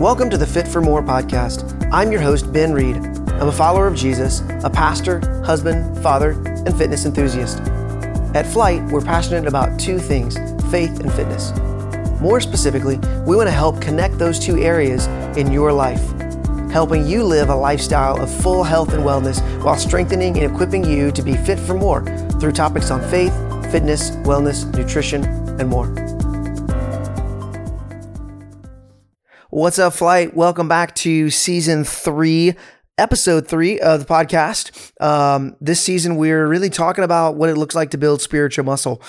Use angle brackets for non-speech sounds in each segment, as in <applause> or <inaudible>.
Welcome to the Fit for More podcast. I'm your host, Ben Reed. I'm a follower of Jesus, a pastor, husband, father, and fitness enthusiast. At Flyte, we're passionate about two things faith and fitness. More specifically, we want to help connect those two areas in your life, helping you live a lifestyle of full health and wellness while strengthening and equipping you to be fit for more through topics on faith, fitness, wellness, nutrition, and more. What's up, Flyte? Welcome back to season three, episode three of the podcast. Um, this season, we're really talking about what it looks like to build spiritual muscle.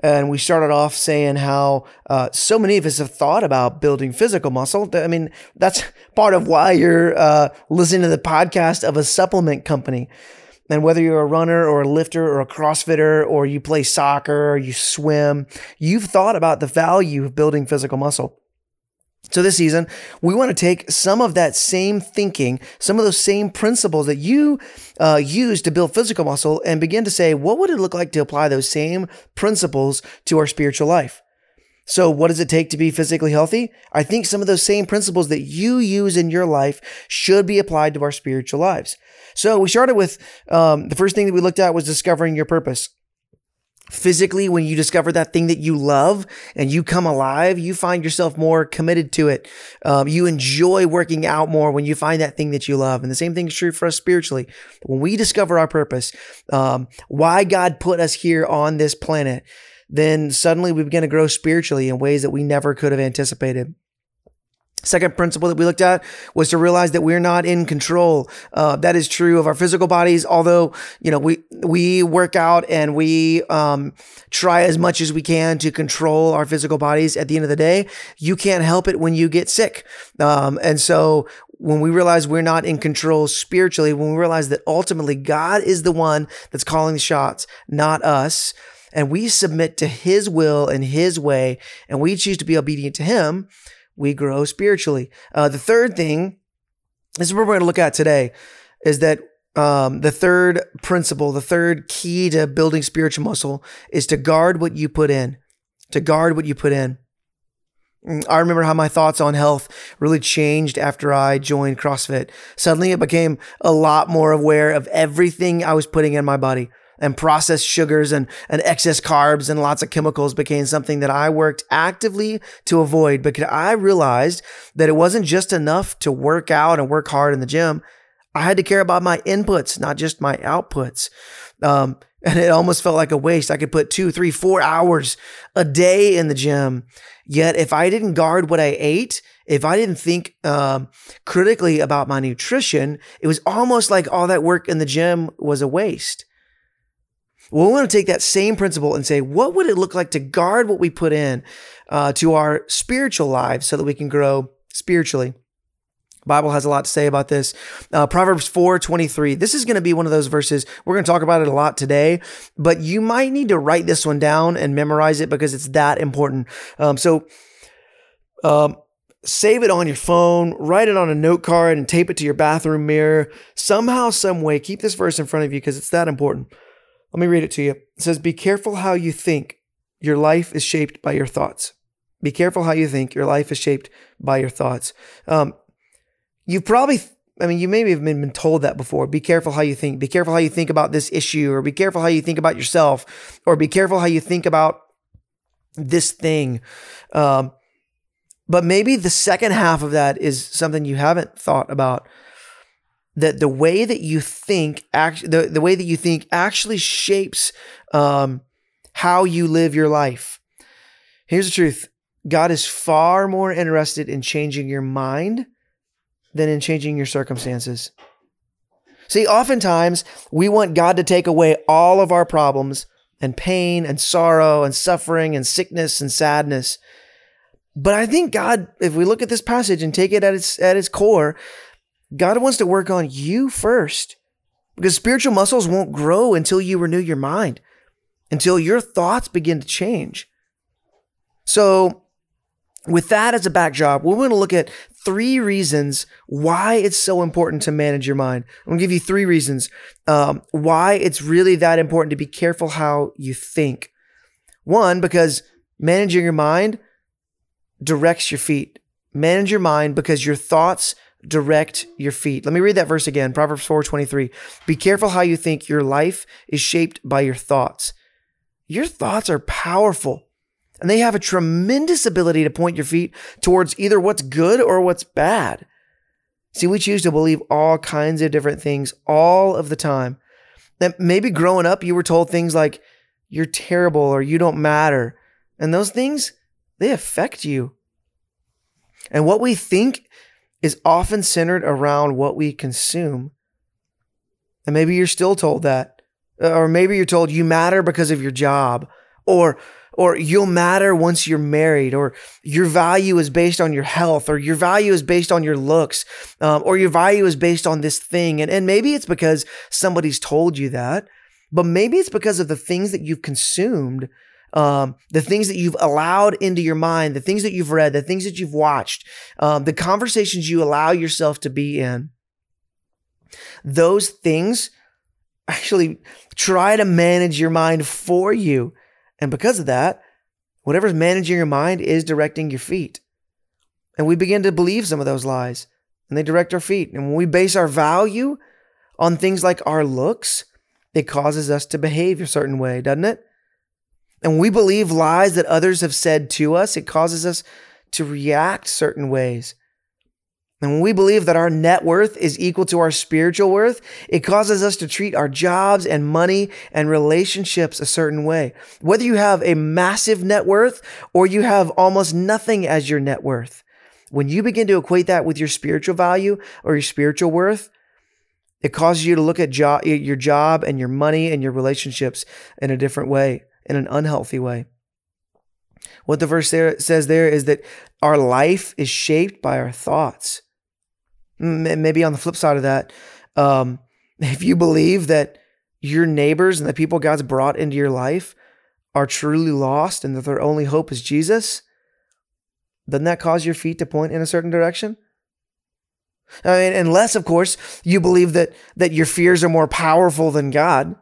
And we started off saying how uh, so many of us have thought about building physical muscle. I mean, that's <laughs> part of why you're uh, listening to the podcast of a supplement company. And whether you're a runner or a lifter or a CrossFitter or you play soccer or you swim, you've thought about the value of building physical muscle. So this season, we want to take some of that same thinking, some of those same principles that you uh, use to build physical muscle, and begin to say, what would it look like to apply those same principles to our spiritual life? So, what does it take to be physically healthy? I think some of those same principles that you use in your life should be applied to our spiritual lives. So, we started with um, the first thing that we looked at was discovering your purpose physically when you discover that thing that you love and you come alive you find yourself more committed to it. Um, you enjoy working out more when you find that thing that you love. And the same thing is true for us spiritually. When we discover our purpose um, why god put us here on this planet then suddenly we begin to grow spiritually in ways that we never could have anticipated Second principle that we looked at was to realize that we're not in control. Uh, that is true of our physical bodies. Although you know we we work out and we um, try as much as we can to control our physical bodies. At the end of the day, you can't help it when you get sick. Um, and so when we realize we're not in control spiritually, when we realize that ultimately God is the one that's calling the shots, not us, and we submit to His will and His way, and we choose to be obedient to Him we grow spiritually. Uh, the third thing, this is what we're going to look at today, is that um, the third principle, the third key to building spiritual muscle is to guard what you put in. To guard what you put in. Mm, I remember how my thoughts on health really changed after I joined CrossFit. Suddenly, it became a lot more aware of everything I was putting in my body and processed sugars and, and excess carbs and lots of chemicals became something that I worked actively to avoid because I realized that it wasn't just enough to work out and work hard in the gym. I had to care about my inputs, not just my outputs. Um, <laughs> and it almost felt like a waste. I could put two, three, four hours a day in the gym. Yet, if I didn't guard what I ate, if I didn't think um, critically about my nutrition, it was almost like all that work in the gym was a waste. We want to take that same principle and say, what would it look like to guard what we put in uh, to our spiritual lives so that we can grow spiritually? Bible has a lot to say about this. Uh, Proverbs 4 23. This is going to be one of those verses. We're going to talk about it a lot today, but you might need to write this one down and memorize it because it's that important. Um, so, um, save it on your phone, write it on a note card, and tape it to your bathroom mirror. Somehow, some way, keep this verse in front of you because it's that important. Let me read it to you. It says, Be careful how you think. Your life is shaped by your thoughts. Be careful how you think. Your life is shaped by your thoughts. Um, you probably, I mean, you maybe have been, been told that before. Be careful how you think. Be careful how you think about this issue, or be careful how you think about yourself, or be careful how you think about this thing. Um, but maybe the second half of that is something you haven't thought about that the way that you think act, the, the way that you think actually shapes um, how you live your life. Here's the truth. God is far more interested in changing your mind than in changing your circumstances. See, oftentimes we want God to take away all of our problems and pain and sorrow and suffering and sickness and sadness. But I think God, if we look at this passage and take it at its at its core, God wants to work on you first because spiritual muscles won't grow until you renew your mind, until your thoughts begin to change. So, with that as a backdrop, we're going to look at three reasons why it's so important to manage your mind. I'm going to give you three reasons um, why it's really that important to be careful how you think. One, because managing your mind directs your feet. Manage your mind because your thoughts direct your feet. Let me read that verse again. Proverbs 4:23. Be careful how you think. Your life is shaped by your thoughts. Your thoughts are powerful. And they have a tremendous ability to point your feet towards either what's good or what's bad. See, we choose to believe all kinds of different things all of the time. That maybe growing up you were told things like you're terrible or you don't matter. And those things, they affect you. And what we think is often centered around what we consume. And maybe you're still told that. Or maybe you're told you matter because of your job. Or or you'll matter once you're married, or your value is based on your health, or your value is based on your looks, um, or your value is based on this thing. And, and maybe it's because somebody's told you that, but maybe it's because of the things that you've consumed um, the things that you've allowed into your mind, the things that you've read, the things that you've watched, um, the conversations you allow yourself to be in, those things actually try to manage your mind for you. And because of that, whatever's managing your mind is directing your feet. And we begin to believe some of those lies and they direct our feet. And when we base our value on things like our looks, it causes us to behave a certain way, doesn't it? And we believe lies that others have said to us, it causes us to react certain ways. And when we believe that our net worth is equal to our spiritual worth, it causes us to treat our jobs and money and relationships a certain way. Whether you have a massive net worth or you have almost nothing as your net worth, when you begin to equate that with your spiritual value or your spiritual worth, it causes you to look at jo- your job and your money and your relationships in a different way in an unhealthy way. What the verse there says there is that our life is shaped by our thoughts. Maybe on the flip side of that, um, <laughs> if you believe that your neighbors and the people God's brought into your life are truly lost and that their only hope is Jesus, doesn't that cause your feet to point in a certain direction? I mean, unless, of course, you believe that that your fears are more powerful than God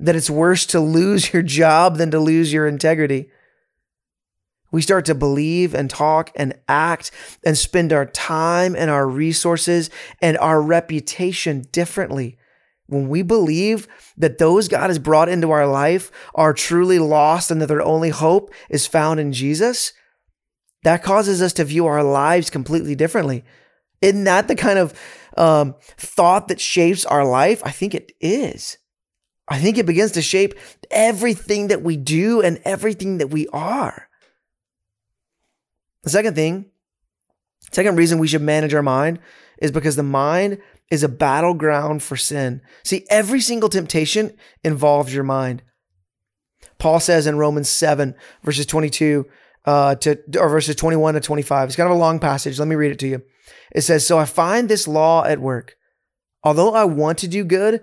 that it's worse to lose your job than to lose your integrity. We start to believe and talk and act and spend our time and our resources and our reputation differently. When we believe that those God has brought into our life are truly lost and that their only hope is found in Jesus, that causes us to view our lives completely differently. Isn't that the kind of um, thought that shapes our life? I think it is. I think it begins to shape everything that we do and everything that we are. The second thing, second reason we should manage our mind is because the mind is a battleground for sin. See, every single temptation involves your mind. Paul says in Romans 7, verses 22 uh, to or verses 21 to 25. It's kind of a long passage. Let me read it to you. It says, So I find this law at work. Although I want to do good,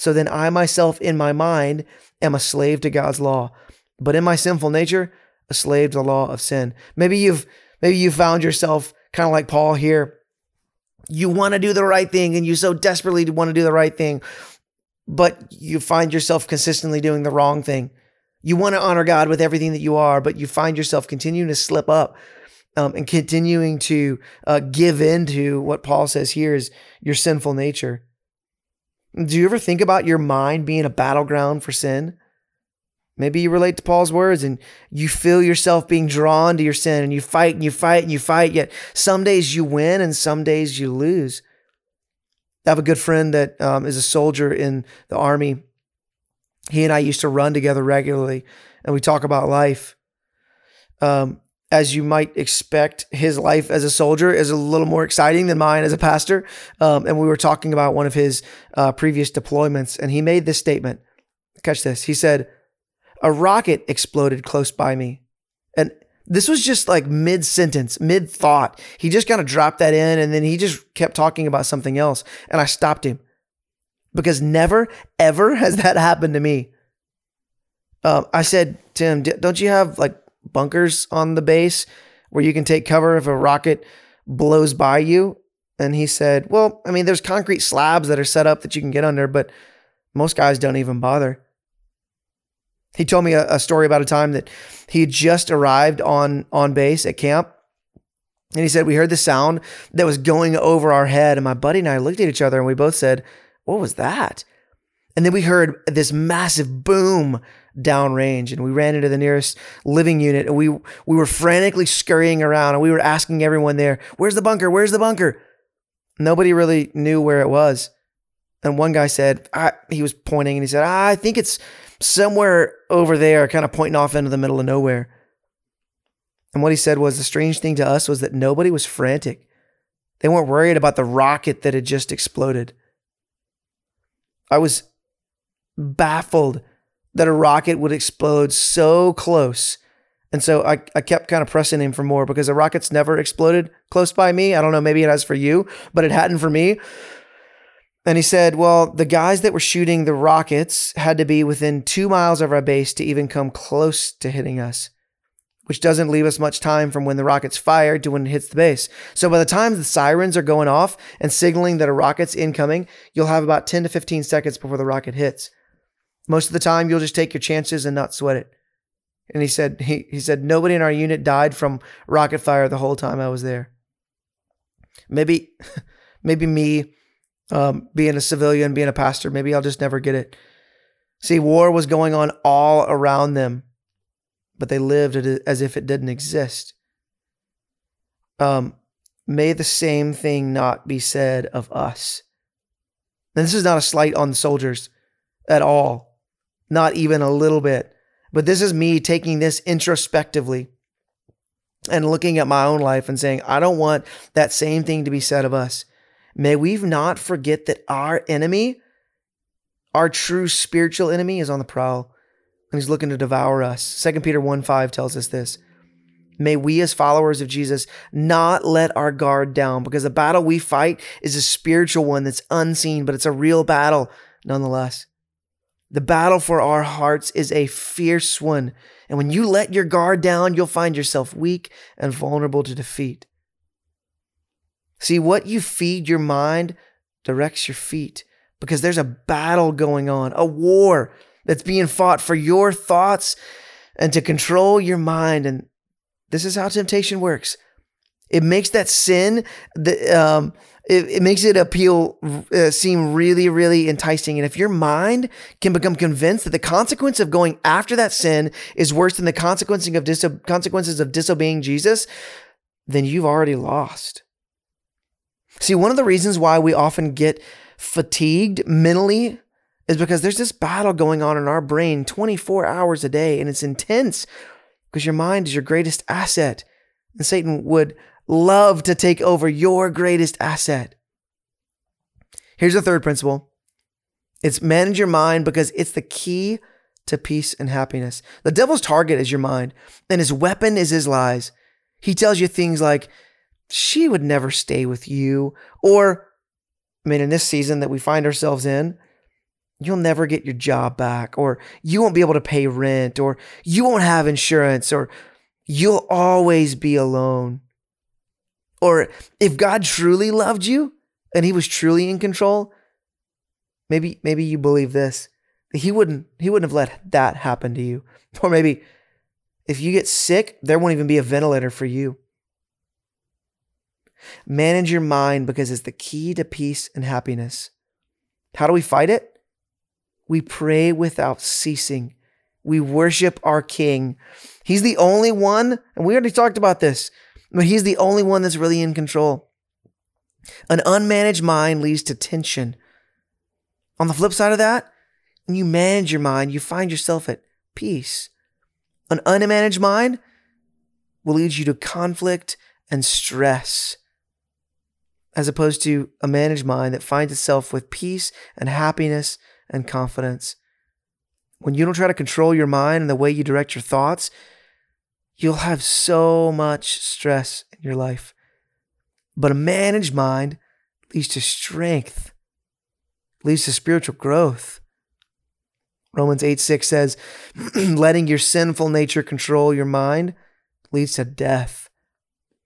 So then I myself in my mind am a slave to God's law, but in my sinful nature, a slave to the law of sin. Maybe you've maybe you found yourself kind of like Paul here. You want to do the right thing and you so desperately want to do the right thing, but you find yourself consistently doing the wrong thing. You want to honor God with everything that you are, but you find yourself continuing to slip up um, and continuing to uh, give in to what Paul says here is your sinful nature. Do you ever think about your mind being a battleground for sin? Maybe you relate to Paul's words and you feel yourself being drawn to your sin and you fight and you fight and you fight, yet some days you win and some days you lose. I have a good friend that um, is a soldier in the army. He and I used to run together regularly and we talk about life. Um, as you might expect, his life as a soldier is a little more exciting than mine as a pastor. Um, and we were talking about one of his uh, previous deployments, and he made this statement. Catch this. He said, A rocket exploded close by me. And This was just like mid sentence, mid thought. He just kind of dropped that in and then he just kept talking about something else. And I stopped him because never, ever has that happened to me. Um, I said, Tim, don't you have like bunkers on the base where you can take cover if a rocket blows by you? And he said, Well, I mean, there's concrete slabs that are set up that you can get under, but most guys don't even bother. He told me a, a story about a time that he had just arrived on on base at camp. And he said, We heard the sound that was going over our head. And my buddy and I looked at each other and we both said, What was that? And then we heard this massive boom downrange and we ran into the nearest living unit and we we were frantically scurrying around and we were asking everyone there, "Where's the bunker? Where's the bunker?" Nobody really knew where it was. And one guy said, he was pointing and he said, I think it's somewhere over there, kind of pointing off into the middle of nowhere. And what he said was the strange thing to us was that nobody was frantic. They weren't worried about the rocket that had just exploded. I was baffled that a rocket would explode so close. And so I, I kept kind of pressing him for more because a rocket's never exploded close by me. I don't know, maybe it has for you, but it hadn't for me. And he said, Well, the guys that were shooting the rockets had to be within two miles of our base to even come close to hitting us, which doesn't leave us much time from when the rocket's fired to when it hits the base. So by the time the sirens are going off and signaling that a rocket's incoming, you'll have about 10 to 15 seconds before the rocket hits. Most of the time, you'll just take your chances and not sweat it. And he said, he, he said, nobody in our unit died from rocket fire the whole time I was there. Maybe, <laughs> maybe me um, being a civilian, being a pastor, maybe I'll just never get it. See, war was going on all around them, but they lived as if it didn't exist. Um, may the same thing not be said of us. And this is not a slight on the soldiers at all, not even a little bit. But this is me taking this introspectively and looking at my own life and saying, I don't want that same thing to be said of us. May we not forget that our enemy, our true spiritual enemy, is on the prowl and he's looking to devour us. 2 Peter 1 5 tells us this. May we, as followers of Jesus, not let our guard down because the battle we fight is a spiritual one that's unseen, but it's a real battle nonetheless. The battle for our hearts is a fierce one. And when you let your guard down, you'll find yourself weak and vulnerable to defeat. See, what you feed your mind directs your feet because there's a battle going on, a war that's being fought for your thoughts and to control your mind. And this is how temptation works. It makes that sin, the, um, it, it makes it appeal, uh, seem really, really enticing. And if your mind can become convinced that the consequence of going after that sin is worse than the consequences of, diso- consequences of disobeying Jesus, then you've already lost. See, one of the reasons why we often get fatigued mentally is because there's this battle going on in our brain 24 hours a day, and it's intense because your mind is your greatest asset. And Satan would love to take over your greatest asset. Here's the third principle it's manage your mind because it's the key to peace and happiness. The devil's target is your mind, and his weapon is his lies. He tells you things like, she would never stay with you. Or, I mean, in this season that we find ourselves in, you'll never get your job back, or you won't be able to pay rent, or you won't have insurance, or you'll always be alone. Or if God truly loved you and he was truly in control, maybe maybe you believe this. He wouldn't he wouldn't have let that happen to you. <laughs> Or maybe if you get sick, there won't even be a ventilator for you. Manage your mind because it's the key to peace and happiness. How do we fight it? We pray without ceasing. We worship our King. He's the only one, and we already talked about this, but he's the only one that's really in control. An unmanaged mind leads to tension. On the flip side of that, when you manage your mind, you find yourself at peace. An unmanaged mind will lead you to conflict and stress as opposed to a managed mind that finds itself with peace and happiness and confidence. When you don't try to control your mind and the way you direct your thoughts, you'll have so much stress in your life. But a managed mind leads to strength, leads to spiritual growth. Romans 8 6 says, <clears throat> letting your sinful nature control your mind leads to death,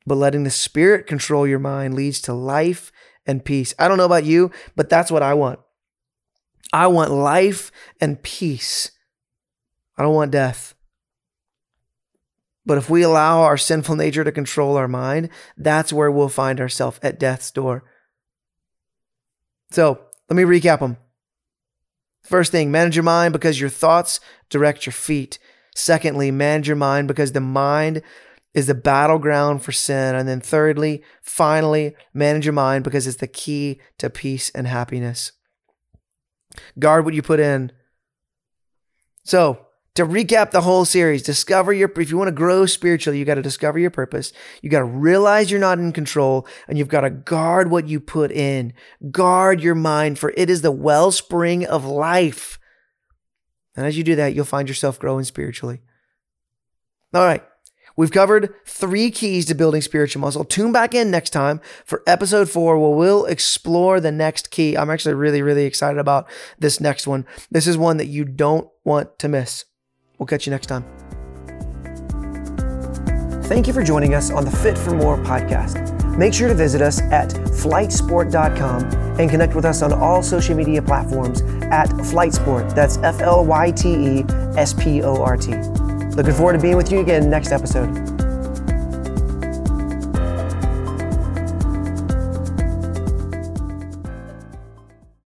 but letting the Spirit control your mind leads to life and peace. I don't know about you, but that's what I want. I want life and peace. I don't want death. But if we allow our sinful nature to control our mind, that's where we'll find ourselves at death's door. So let me recap them. First thing, manage your mind because your thoughts direct your feet. Secondly, manage your mind because the mind is the battleground for sin. And then thirdly, finally, manage your mind because it's the key to peace and happiness. Guard what you put in. So, to recap the whole series, discover your, if you want to grow spiritually, you got to discover your purpose. You got to realize you're not in control and you've got to guard what you put in. Guard your mind, for it is the wellspring of life. And as you do that, you'll find yourself growing spiritually. All right. We've covered three keys to building spiritual muscle. Tune back in next time for episode four, where we'll explore the next key. I'm actually really, really excited about this next one. This is one that you don't want to miss. We'll catch you next time. Thank you for joining us on the Fit for More podcast. Make sure to visit us at flytesport.com and connect with us on all social media platforms at Flytesport. That's F L Y T E S P O R T. Looking forward to being with you again next episode.